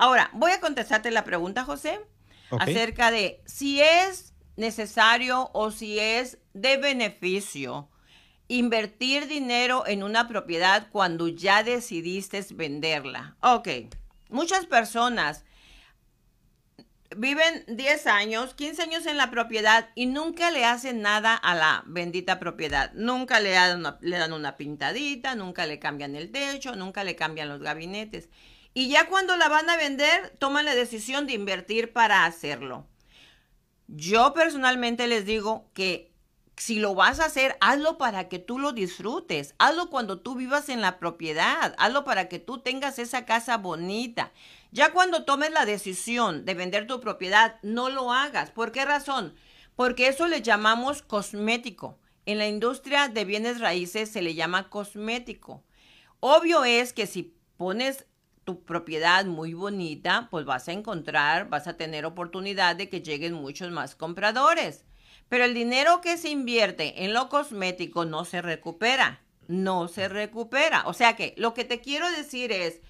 Ahora, voy a contestarte la pregunta, José, acerca de si es necesario o si es de beneficio invertir dinero en una propiedad cuando ya decidiste venderla. Ok, muchas personas viven 10 años, 15 años en la propiedad y nunca le hacen nada a la bendita propiedad. Nunca le dan, una, le dan una pintadita, nunca le cambian el techo, nunca le cambian los gabinetes. Y ya cuando la van a vender, toman la decisión de invertir para hacerlo. Yo personalmente les digo que si lo vas a hacer, hazlo para que tú lo disfrutes. Hazlo cuando tú vivas en la propiedad. Hazlo para que tú tengas esa casa bonita. Ya cuando tomes la decisión de vender tu propiedad, no lo hagas. ¿Por qué razón? Porque eso le llamamos cosmético. En la industria de bienes raíces se le llama cosmético. Obvio es que si pones propiedad muy bonita, pues vas a encontrar, vas a tener oportunidad de que lleguen muchos más compradores. Pero el dinero que se invierte en lo cosmético no se recupera, no se recupera. O sea que lo que te quiero decir es,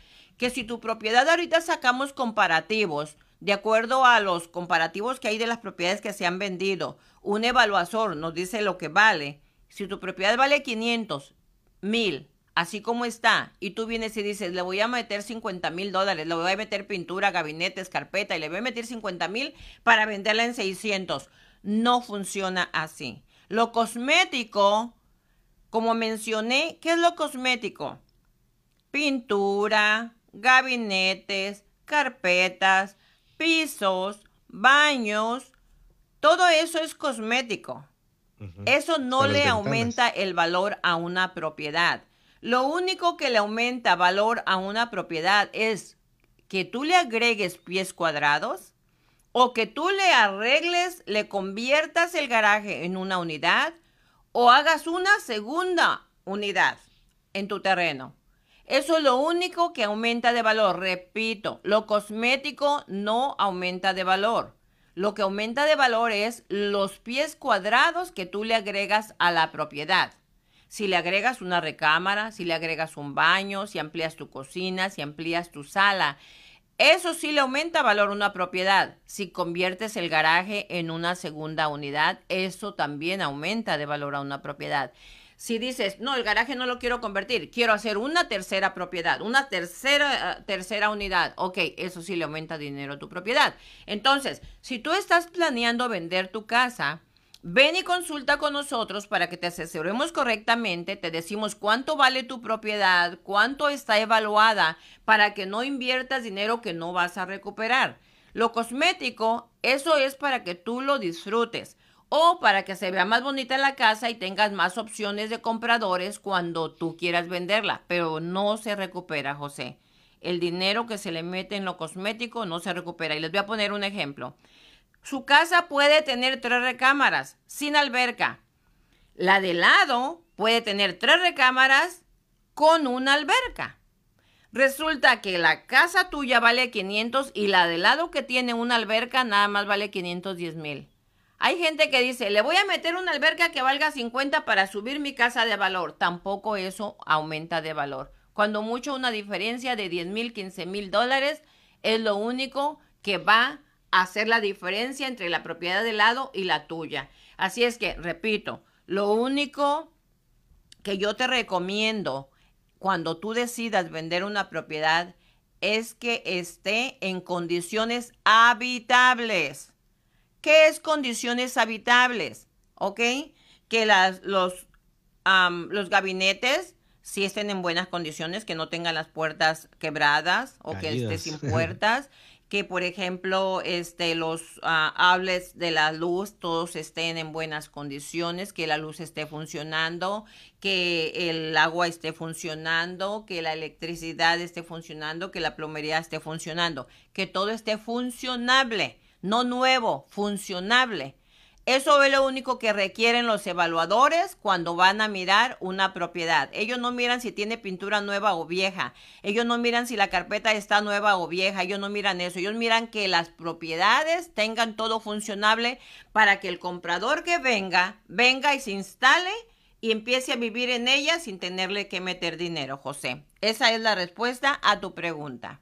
que si tu propiedad ahorita sacamos comparativos, de acuerdo a los comparativos que hay de las propiedades que se han vendido, un evaluador nos dice lo que vale. Si tu propiedad vale 500 mil, así como está, y tú vienes y dices, le voy a meter 50 mil dólares, le voy a meter pintura, gabinetes, carpeta, y le voy a meter 50 mil para venderla en 600. No funciona así. Lo cosmético, como mencioné, ¿qué es lo cosmético? Pintura, gabinetes, carpetas, pisos, baños, todo eso es cosmético. Eso no le aumenta el valor a una propiedad. Lo único que le aumenta valor a una propiedad es que tú le agregues pies cuadrados o que tú le arregles, le conviertas el garaje en una unidad o hagas una segunda unidad en tu terreno. Eso es lo único que aumenta de valor. Repito, lo cosmético no aumenta de valor. Lo que aumenta de valor es los pies cuadrados que tú le agregas a la propiedad. Si le agregas una recámara, si le agregas un baño, si amplías tu cocina, si amplías tu sala. Eso sí le aumenta valor a una propiedad. Si conviertes el garaje en una segunda unidad, eso también aumenta de valor a una propiedad. Si dices, no, el garaje no lo quiero convertir, quiero hacer una tercera propiedad, una tercera, tercera unidad, ok, eso sí le aumenta dinero a tu propiedad. Entonces, si tú estás planeando vender tu casa, ven y consulta con nosotros para que te asesoremos correctamente, te decimos cuánto vale tu propiedad, cuánto está evaluada, para que no inviertas dinero que no vas a recuperar. Lo cosmético, eso es para que tú lo disfrutes o para que se vea más bonita la casa y tengas más opciones de compradores cuando tú quieras venderla, pero no se recupera, José. El dinero que se le mete en lo cosmético no se recupera. Y les voy a poner un ejemplo. Su casa puede tener tres recámaras sin alberca. La de lado puede tener tres recámaras con una alberca. Resulta que la casa tuya vale 500 y la de lado que tiene una alberca nada más vale 510 mil. Hay gente que dice, le voy a meter una alberca que valga 50 para subir mi casa de valor. Tampoco eso aumenta de valor. Cuando mucho una diferencia de 10 mil, 15 mil dólares es lo único que va hacer la diferencia entre la propiedad de lado y la tuya. Así es que, repito, lo único que yo te recomiendo cuando tú decidas vender una propiedad es que esté en condiciones habitables. ¿Qué es condiciones habitables? ¿Ok? Que las, los, los gabinetes si estén en buenas condiciones, que no tengan las puertas quebradas o que esté sin puertas, que por ejemplo este, los uh, hables de la luz todos estén en buenas condiciones, que la luz esté funcionando, que el agua esté funcionando, que la electricidad esté funcionando, que la plomería esté funcionando, que todo esté funcionable no nuevo, funcionable. Eso es lo único que requieren los evaluadores cuando van a mirar una propiedad. Ellos no miran si tiene pintura nueva o vieja. Ellos no miran si la carpeta está nueva o vieja. Ellos no miran eso. Ellos miran que las propiedades tengan todo funcionable para que el comprador que venga, venga y se instale y empiece a vivir en ella sin tenerle que meter dinero, José. Esa es la respuesta a tu pregunta.